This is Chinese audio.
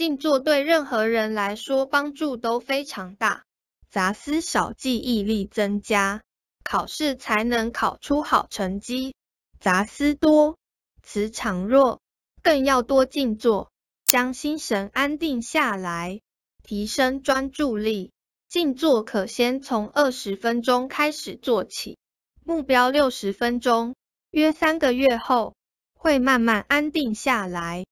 静坐对任何人来说帮助都非常大杂思少记忆力增加考试才能考出好成绩杂思多磁场弱更要多静坐将心神安定下来提升专注力。静坐可先从二十分钟开始做起目标六十分钟约三个月后会慢慢安定下来